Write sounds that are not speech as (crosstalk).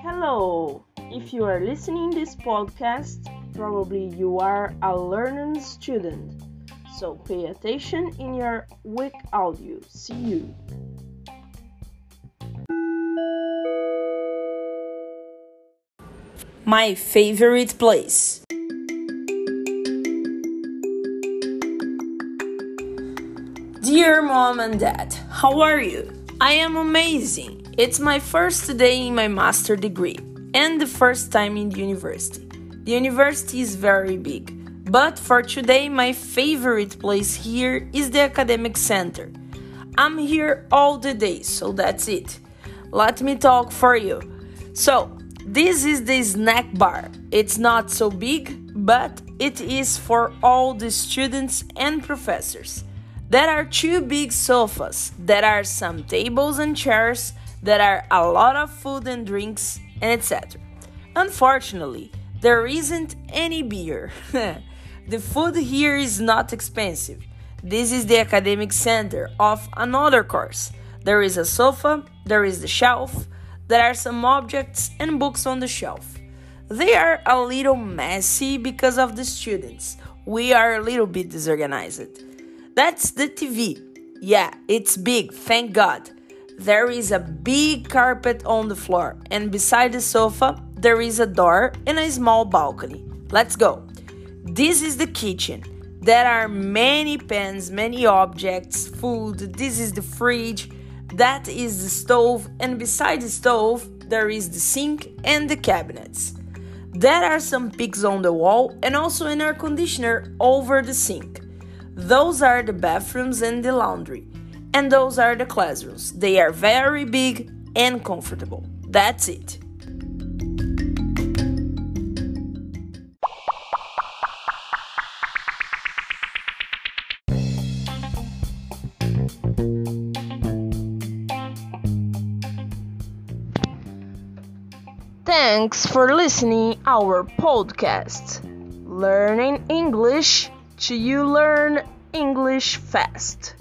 Hello! If you are listening this podcast, probably you are a learning student. So pay attention in your week audio. See you. My favorite place. Dear mom and dad, how are you? I am amazing. It's my first day in my master degree and the first time in the university. The university is very big, but for today, my favorite place here is the academic center. I'm here all the day, so that's it. Let me talk for you. So, this is the snack bar. It's not so big, but it is for all the students and professors. There are two big sofas, there are some tables and chairs, there are a lot of food and drinks, and etc. Unfortunately, there isn't any beer. (laughs) the food here is not expensive. This is the academic center of another course. There is a sofa, there is the shelf, there are some objects and books on the shelf. They are a little messy because of the students. We are a little bit disorganized. That's the TV. Yeah, it's big, thank God. There is a big carpet on the floor, and beside the sofa, there is a door and a small balcony. Let's go. This is the kitchen. There are many pans, many objects, food. This is the fridge. That is the stove, and beside the stove, there is the sink and the cabinets. There are some pigs on the wall and also an air conditioner over the sink. Those are the bathrooms and the laundry. And those are the classrooms. They are very big and comfortable. That's it. Thanks for listening our podcast. Learning English to you learn English fast.